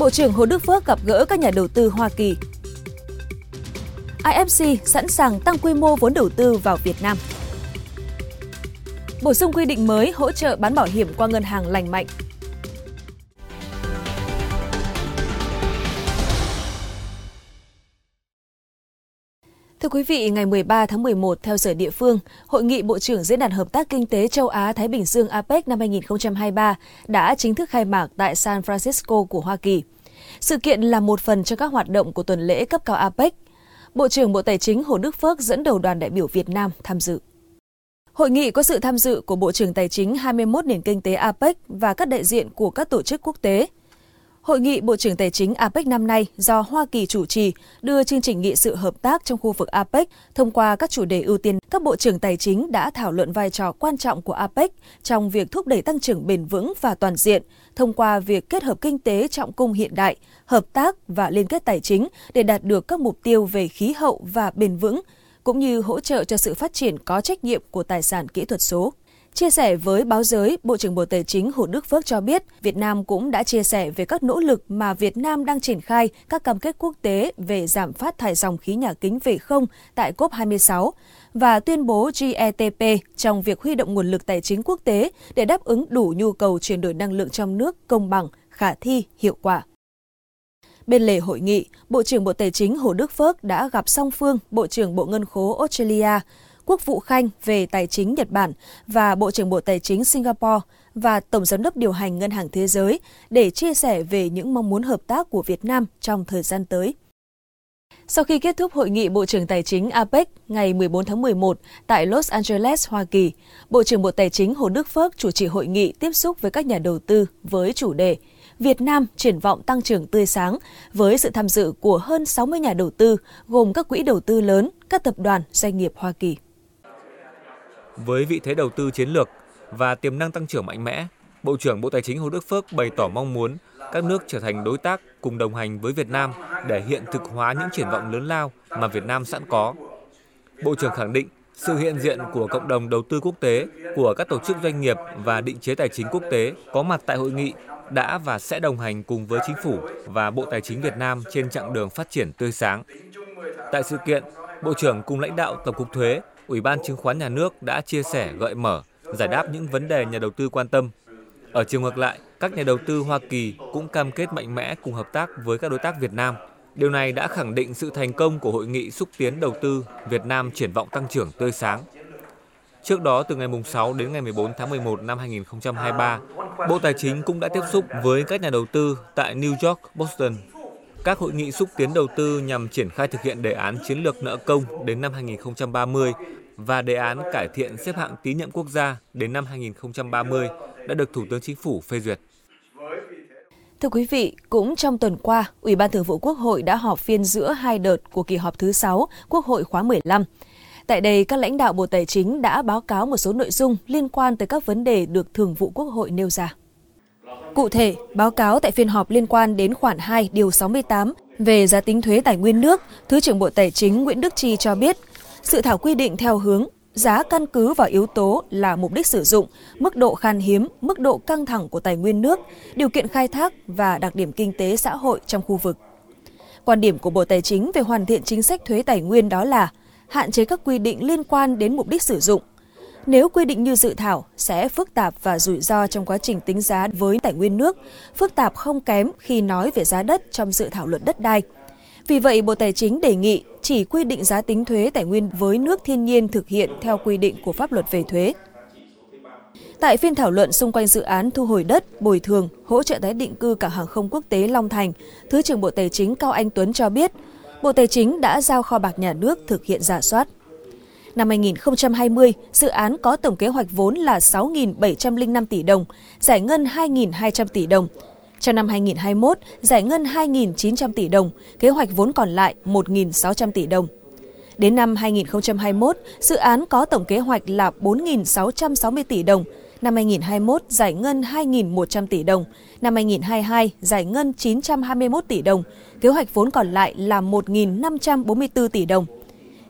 Bộ trưởng Hồ Đức Phước gặp gỡ các nhà đầu tư Hoa Kỳ. IFC sẵn sàng tăng quy mô vốn đầu tư vào Việt Nam. Bổ sung quy định mới hỗ trợ bán bảo hiểm qua ngân hàng lành mạnh. Thưa quý vị, ngày 13 tháng 11 theo giờ địa phương, Hội nghị Bộ trưởng Diễn đàn Hợp tác Kinh tế Châu Á-Thái Bình Dương APEC năm 2023 đã chính thức khai mạc tại San Francisco của Hoa Kỳ. Sự kiện là một phần cho các hoạt động của tuần lễ cấp cao APEC. Bộ trưởng Bộ Tài chính Hồ Đức Phước dẫn đầu đoàn đại biểu Việt Nam tham dự. Hội nghị có sự tham dự của Bộ trưởng Tài chính 21 nền kinh tế APEC và các đại diện của các tổ chức quốc tế – Hội nghị Bộ trưởng Tài chính APEC năm nay do Hoa Kỳ chủ trì đưa chương trình nghị sự hợp tác trong khu vực APEC thông qua các chủ đề ưu tiên. Các bộ trưởng tài chính đã thảo luận vai trò quan trọng của APEC trong việc thúc đẩy tăng trưởng bền vững và toàn diện thông qua việc kết hợp kinh tế trọng cung hiện đại, hợp tác và liên kết tài chính để đạt được các mục tiêu về khí hậu và bền vững, cũng như hỗ trợ cho sự phát triển có trách nhiệm của tài sản kỹ thuật số. Chia sẻ với báo giới, Bộ trưởng Bộ Tài chính Hồ Đức Phước cho biết Việt Nam cũng đã chia sẻ về các nỗ lực mà Việt Nam đang triển khai các cam kết quốc tế về giảm phát thải dòng khí nhà kính về không tại COP26 và tuyên bố GETP trong việc huy động nguồn lực tài chính quốc tế để đáp ứng đủ nhu cầu chuyển đổi năng lượng trong nước công bằng, khả thi, hiệu quả. Bên lề hội nghị, Bộ trưởng Bộ Tài chính Hồ Đức Phước đã gặp song phương Bộ trưởng Bộ Ngân khố Australia, Quốc vụ Khanh về Tài chính Nhật Bản và Bộ trưởng Bộ Tài chính Singapore và Tổng Giám đốc điều hành Ngân hàng Thế giới để chia sẻ về những mong muốn hợp tác của Việt Nam trong thời gian tới. Sau khi kết thúc hội nghị Bộ trưởng Tài chính APEC ngày 14 tháng 11 tại Los Angeles, Hoa Kỳ, Bộ trưởng Bộ Tài chính Hồ Đức Phước chủ trì hội nghị tiếp xúc với các nhà đầu tư với chủ đề Việt Nam triển vọng tăng trưởng tươi sáng với sự tham dự của hơn 60 nhà đầu tư gồm các quỹ đầu tư lớn, các tập đoàn, doanh nghiệp Hoa Kỳ. Với vị thế đầu tư chiến lược và tiềm năng tăng trưởng mạnh mẽ, Bộ trưởng Bộ Tài chính Hồ Đức Phước bày tỏ mong muốn các nước trở thành đối tác cùng đồng hành với Việt Nam để hiện thực hóa những triển vọng lớn lao mà Việt Nam sẵn có. Bộ trưởng khẳng định sự hiện diện của cộng đồng đầu tư quốc tế, của các tổ chức doanh nghiệp và định chế tài chính quốc tế có mặt tại hội nghị đã và sẽ đồng hành cùng với chính phủ và Bộ Tài chính Việt Nam trên chặng đường phát triển tươi sáng. Tại sự kiện, Bộ trưởng cùng lãnh đạo Tổng cục Thuế, Ủy ban Chứng khoán Nhà nước đã chia sẻ gợi mở, giải đáp những vấn đề nhà đầu tư quan tâm. Ở chiều ngược lại, các nhà đầu tư Hoa Kỳ cũng cam kết mạnh mẽ cùng hợp tác với các đối tác Việt Nam. Điều này đã khẳng định sự thành công của hội nghị xúc tiến đầu tư Việt Nam triển vọng tăng trưởng tươi sáng. Trước đó, từ ngày 6 đến ngày 14 tháng 11 năm 2023, Bộ Tài chính cũng đã tiếp xúc với các nhà đầu tư tại New York, Boston, các hội nghị xúc tiến đầu tư nhằm triển khai thực hiện đề án chiến lược nợ công đến năm 2030 và đề án cải thiện xếp hạng tín nhiệm quốc gia đến năm 2030 đã được Thủ tướng Chính phủ phê duyệt. Thưa quý vị, cũng trong tuần qua, Ủy ban Thường vụ Quốc hội đã họp phiên giữa hai đợt của kỳ họp thứ 6 Quốc hội khóa 15. Tại đây, các lãnh đạo Bộ Tài chính đã báo cáo một số nội dung liên quan tới các vấn đề được Thường vụ Quốc hội nêu ra. Cụ thể, báo cáo tại phiên họp liên quan đến khoản 2 điều 68 về giá tính thuế tài nguyên nước, Thứ trưởng Bộ Tài chính Nguyễn Đức Chi cho biết, sự thảo quy định theo hướng giá căn cứ vào yếu tố là mục đích sử dụng, mức độ khan hiếm, mức độ căng thẳng của tài nguyên nước, điều kiện khai thác và đặc điểm kinh tế xã hội trong khu vực. Quan điểm của Bộ Tài chính về hoàn thiện chính sách thuế tài nguyên đó là hạn chế các quy định liên quan đến mục đích sử dụng, nếu quy định như dự thảo sẽ phức tạp và rủi ro trong quá trình tính giá với tài nguyên nước, phức tạp không kém khi nói về giá đất trong dự thảo luật đất đai. Vì vậy, Bộ Tài chính đề nghị chỉ quy định giá tính thuế tài nguyên với nước thiên nhiên thực hiện theo quy định của pháp luật về thuế. Tại phiên thảo luận xung quanh dự án thu hồi đất, bồi thường, hỗ trợ tái định cư cảng hàng không quốc tế Long Thành, Thứ trưởng Bộ Tài chính Cao Anh Tuấn cho biết, Bộ Tài chính đã giao kho bạc nhà nước thực hiện giả soát. Năm 2020, dự án có tổng kế hoạch vốn là 6.705 tỷ đồng, giải ngân 2.200 tỷ đồng. Trong năm 2021, giải ngân 2.900 tỷ đồng, kế hoạch vốn còn lại 1.600 tỷ đồng. Đến năm 2021, dự án có tổng kế hoạch là 4.660 tỷ đồng, năm 2021 giải ngân 2.100 tỷ đồng, năm 2022 giải ngân 921 tỷ đồng, kế hoạch vốn còn lại là 1.544 tỷ đồng.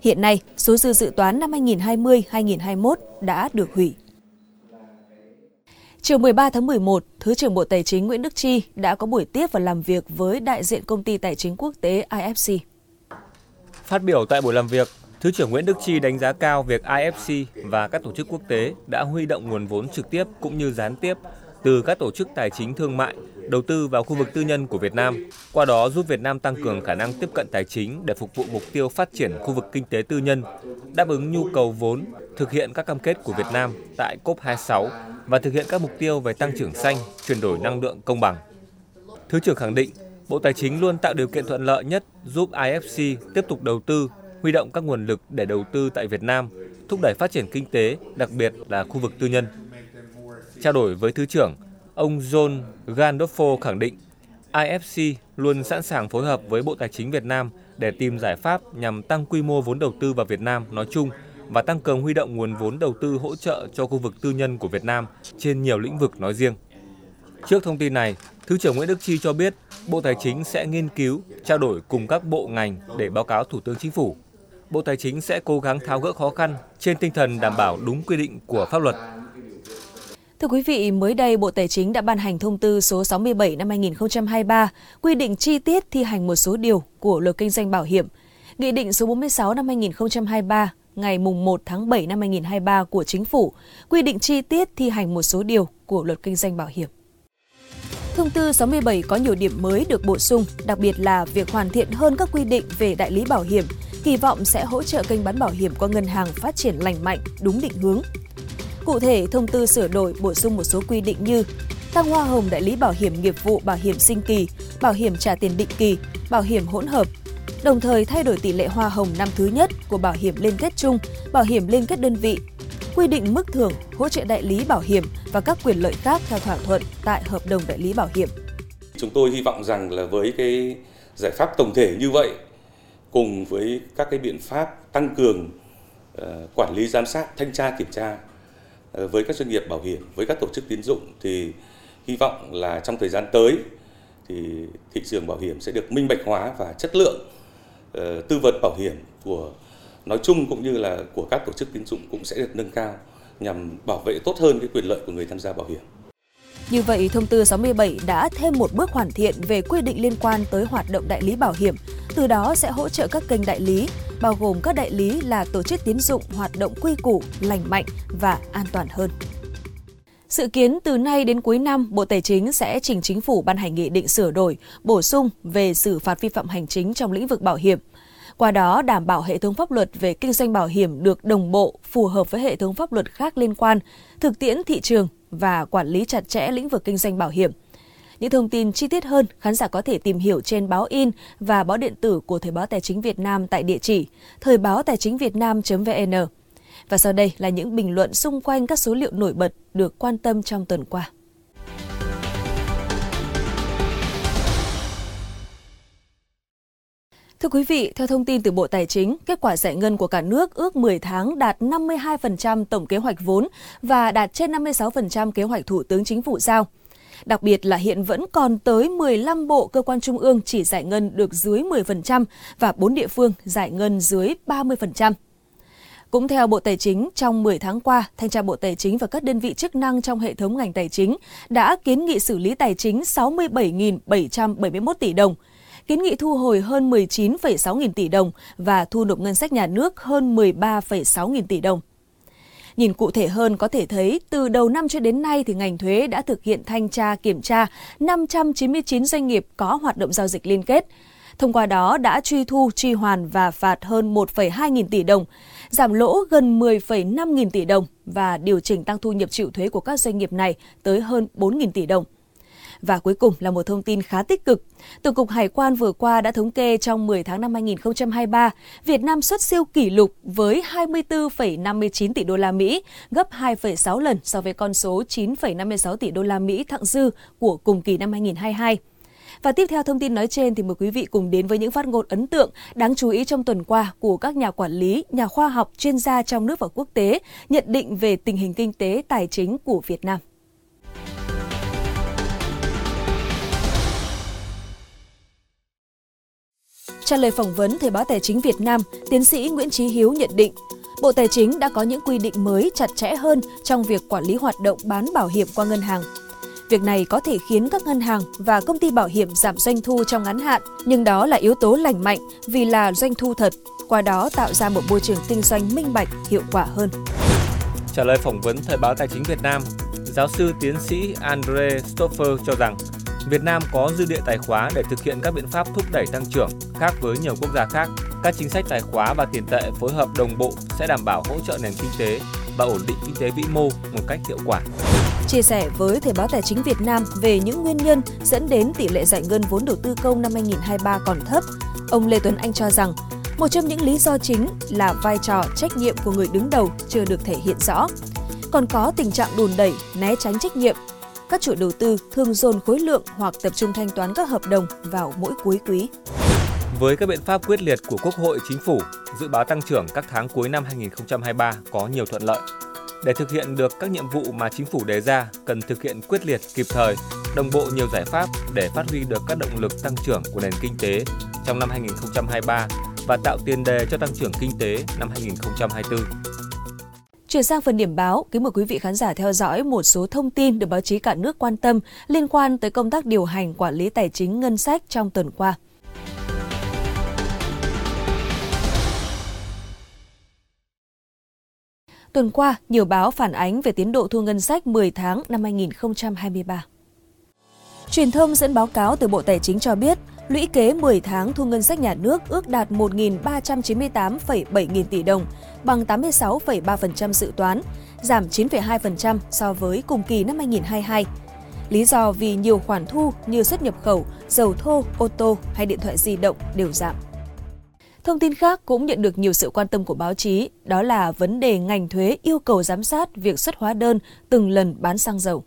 Hiện nay, số dư dự toán năm 2020-2021 đã được hủy. Chiều 13 tháng 11, Thứ trưởng Bộ Tài chính Nguyễn Đức Chi đã có buổi tiếp và làm việc với đại diện công ty tài chính quốc tế IFC. Phát biểu tại buổi làm việc, Thứ trưởng Nguyễn Đức Chi đánh giá cao việc IFC và các tổ chức quốc tế đã huy động nguồn vốn trực tiếp cũng như gián tiếp từ các tổ chức tài chính thương mại, đầu tư vào khu vực tư nhân của Việt Nam, qua đó giúp Việt Nam tăng cường khả năng tiếp cận tài chính để phục vụ mục tiêu phát triển khu vực kinh tế tư nhân, đáp ứng nhu cầu vốn, thực hiện các cam kết của Việt Nam tại COP26 và thực hiện các mục tiêu về tăng trưởng xanh, chuyển đổi năng lượng công bằng. Thứ trưởng khẳng định, Bộ Tài chính luôn tạo điều kiện thuận lợi nhất giúp IFC tiếp tục đầu tư, huy động các nguồn lực để đầu tư tại Việt Nam, thúc đẩy phát triển kinh tế, đặc biệt là khu vực tư nhân. Trao đổi với Thứ trưởng, ông John Gandolfo khẳng định IFC luôn sẵn sàng phối hợp với Bộ Tài chính Việt Nam để tìm giải pháp nhằm tăng quy mô vốn đầu tư vào Việt Nam nói chung và tăng cường huy động nguồn vốn đầu tư hỗ trợ cho khu vực tư nhân của Việt Nam trên nhiều lĩnh vực nói riêng. Trước thông tin này, Thứ trưởng Nguyễn Đức Chi cho biết Bộ Tài chính sẽ nghiên cứu, trao đổi cùng các bộ ngành để báo cáo Thủ tướng Chính phủ. Bộ Tài chính sẽ cố gắng tháo gỡ khó khăn trên tinh thần đảm bảo đúng quy định của pháp luật. Thưa quý vị, mới đây Bộ Tài chính đã ban hành thông tư số 67 năm 2023 quy định chi tiết thi hành một số điều của Luật Kinh doanh Bảo hiểm. Nghị định số 46 năm 2023 ngày 1 tháng 7 năm 2023 của Chính phủ quy định chi tiết thi hành một số điều của Luật Kinh doanh Bảo hiểm. Thông tư 67 có nhiều điểm mới được bổ sung, đặc biệt là việc hoàn thiện hơn các quy định về đại lý bảo hiểm, kỳ vọng sẽ hỗ trợ kênh bán bảo hiểm qua ngân hàng phát triển lành mạnh, đúng định hướng. Cụ thể, thông tư sửa đổi bổ sung một số quy định như tăng hoa hồng đại lý bảo hiểm nghiệp vụ bảo hiểm sinh kỳ, bảo hiểm trả tiền định kỳ, bảo hiểm hỗn hợp, đồng thời thay đổi tỷ lệ hoa hồng năm thứ nhất của bảo hiểm liên kết chung, bảo hiểm liên kết đơn vị, quy định mức thưởng, hỗ trợ đại lý bảo hiểm và các quyền lợi khác theo thỏa thuận tại hợp đồng đại lý bảo hiểm. Chúng tôi hy vọng rằng là với cái giải pháp tổng thể như vậy cùng với các cái biện pháp tăng cường uh, quản lý giám sát, thanh tra kiểm tra Ờ, với các doanh nghiệp bảo hiểm, với các tổ chức tín dụng thì hy vọng là trong thời gian tới thì thị trường bảo hiểm sẽ được minh bạch hóa và chất lượng ờ, tư vấn bảo hiểm của nói chung cũng như là của các tổ chức tín dụng cũng sẽ được nâng cao nhằm bảo vệ tốt hơn cái quyền lợi của người tham gia bảo hiểm. Như vậy, thông tư 67 đã thêm một bước hoàn thiện về quy định liên quan tới hoạt động đại lý bảo hiểm, từ đó sẽ hỗ trợ các kênh đại lý, bao gồm các đại lý là tổ chức tín dụng hoạt động quy củ, lành mạnh và an toàn hơn. Dự kiến từ nay đến cuối năm, Bộ Tài chính sẽ trình chính phủ ban hành nghị định sửa đổi, bổ sung về xử phạt vi phạm hành chính trong lĩnh vực bảo hiểm – qua đó đảm bảo hệ thống pháp luật về kinh doanh bảo hiểm được đồng bộ, phù hợp với hệ thống pháp luật khác liên quan, thực tiễn thị trường và quản lý chặt chẽ lĩnh vực kinh doanh bảo hiểm. Những thông tin chi tiết hơn, khán giả có thể tìm hiểu trên báo in và báo điện tử của Thời báo Tài chính Việt Nam tại địa chỉ thời báo tài chính việt nam.vn. Và sau đây là những bình luận xung quanh các số liệu nổi bật được quan tâm trong tuần qua. Thưa quý vị, theo thông tin từ Bộ Tài chính, kết quả giải ngân của cả nước ước 10 tháng đạt 52% tổng kế hoạch vốn và đạt trên 56% kế hoạch Thủ tướng Chính phủ giao. Đặc biệt là hiện vẫn còn tới 15 bộ cơ quan trung ương chỉ giải ngân được dưới 10% và 4 địa phương giải ngân dưới 30%. Cũng theo Bộ Tài chính, trong 10 tháng qua, Thanh tra Bộ Tài chính và các đơn vị chức năng trong hệ thống ngành tài chính đã kiến nghị xử lý tài chính 67.771 tỷ đồng – kiến nghị thu hồi hơn 19,6 nghìn tỷ đồng và thu nộp ngân sách nhà nước hơn 13,6 nghìn tỷ đồng. Nhìn cụ thể hơn có thể thấy từ đầu năm cho đến nay thì ngành thuế đã thực hiện thanh tra kiểm tra 599 doanh nghiệp có hoạt động giao dịch liên kết. Thông qua đó đã truy thu, truy hoàn và phạt hơn 1,2 nghìn tỷ đồng, giảm lỗ gần 10,5 nghìn tỷ đồng và điều chỉnh tăng thu nhập chịu thuế của các doanh nghiệp này tới hơn 4 nghìn tỷ đồng. Và cuối cùng là một thông tin khá tích cực. Tổng cục Hải quan vừa qua đã thống kê trong 10 tháng năm 2023, Việt Nam xuất siêu kỷ lục với 24,59 tỷ đô la Mỹ, gấp 2,6 lần so với con số 9,56 tỷ đô la Mỹ thặng dư của cùng kỳ năm 2022. Và tiếp theo thông tin nói trên thì mời quý vị cùng đến với những phát ngôn ấn tượng đáng chú ý trong tuần qua của các nhà quản lý, nhà khoa học, chuyên gia trong nước và quốc tế nhận định về tình hình kinh tế tài chính của Việt Nam. Trả lời phỏng vấn Thời báo Tài chính Việt Nam, tiến sĩ Nguyễn Trí Hiếu nhận định, Bộ Tài chính đã có những quy định mới chặt chẽ hơn trong việc quản lý hoạt động bán bảo hiểm qua ngân hàng. Việc này có thể khiến các ngân hàng và công ty bảo hiểm giảm doanh thu trong ngắn hạn, nhưng đó là yếu tố lành mạnh vì là doanh thu thật, qua đó tạo ra một môi trường kinh doanh minh bạch, hiệu quả hơn. Trả lời phỏng vấn Thời báo Tài chính Việt Nam, giáo sư tiến sĩ Andre Stoffer cho rằng Việt Nam có dư địa tài khóa để thực hiện các biện pháp thúc đẩy tăng trưởng khác với nhiều quốc gia khác. Các chính sách tài khóa và tiền tệ phối hợp đồng bộ sẽ đảm bảo hỗ trợ nền kinh tế và ổn định kinh tế vĩ mô một cách hiệu quả. Chia sẻ với Thời báo Tài chính Việt Nam về những nguyên nhân dẫn đến tỷ lệ giải ngân vốn đầu tư công năm 2023 còn thấp, ông Lê Tuấn Anh cho rằng một trong những lý do chính là vai trò trách nhiệm của người đứng đầu chưa được thể hiện rõ. Còn có tình trạng đùn đẩy, né tránh trách nhiệm. Các chủ đầu tư thường dồn khối lượng hoặc tập trung thanh toán các hợp đồng vào mỗi cuối quý. Với các biện pháp quyết liệt của Quốc hội, Chính phủ, dự báo tăng trưởng các tháng cuối năm 2023 có nhiều thuận lợi. Để thực hiện được các nhiệm vụ mà chính phủ đề ra, cần thực hiện quyết liệt, kịp thời, đồng bộ nhiều giải pháp để phát huy được các động lực tăng trưởng của nền kinh tế trong năm 2023 và tạo tiền đề cho tăng trưởng kinh tế năm 2024. Chuyển sang phần điểm báo, kính mời quý vị khán giả theo dõi một số thông tin được báo chí cả nước quan tâm liên quan tới công tác điều hành quản lý tài chính ngân sách trong tuần qua. Tuần qua, nhiều báo phản ánh về tiến độ thu ngân sách 10 tháng năm 2023. Truyền thông dẫn báo cáo từ Bộ Tài chính cho biết, lũy kế 10 tháng thu ngân sách nhà nước ước đạt 1.398,7 nghìn tỷ đồng, bằng 86,3% dự toán, giảm 9,2% so với cùng kỳ năm 2022. Lý do vì nhiều khoản thu như xuất nhập khẩu, dầu thô, ô tô hay điện thoại di động đều giảm. Thông tin khác cũng nhận được nhiều sự quan tâm của báo chí, đó là vấn đề ngành thuế yêu cầu giám sát việc xuất hóa đơn từng lần bán xăng dầu.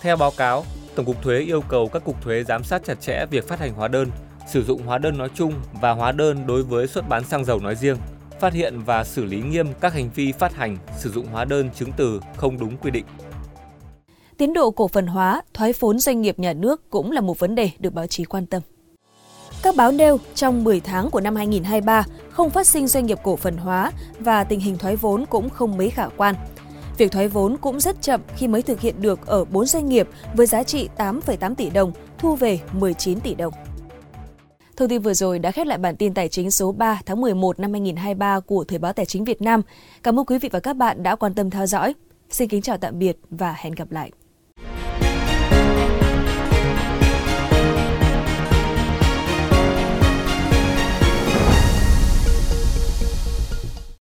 Theo báo cáo, Tổng cục Thuế yêu cầu các cục thuế giám sát chặt chẽ việc phát hành hóa đơn, sử dụng hóa đơn nói chung và hóa đơn đối với xuất bán xăng dầu nói riêng, phát hiện và xử lý nghiêm các hành vi phát hành, sử dụng hóa đơn chứng từ không đúng quy định. Tiến độ cổ phần hóa, thoái vốn doanh nghiệp nhà nước cũng là một vấn đề được báo chí quan tâm. Các báo nêu trong 10 tháng của năm 2023 không phát sinh doanh nghiệp cổ phần hóa và tình hình thoái vốn cũng không mấy khả quan. Việc thoái vốn cũng rất chậm khi mới thực hiện được ở 4 doanh nghiệp với giá trị 8,8 tỷ đồng, thu về 19 tỷ đồng. Thông tin vừa rồi đã khép lại bản tin tài chính số 3 tháng 11 năm 2023 của Thời báo Tài chính Việt Nam. Cảm ơn quý vị và các bạn đã quan tâm theo dõi. Xin kính chào tạm biệt và hẹn gặp lại.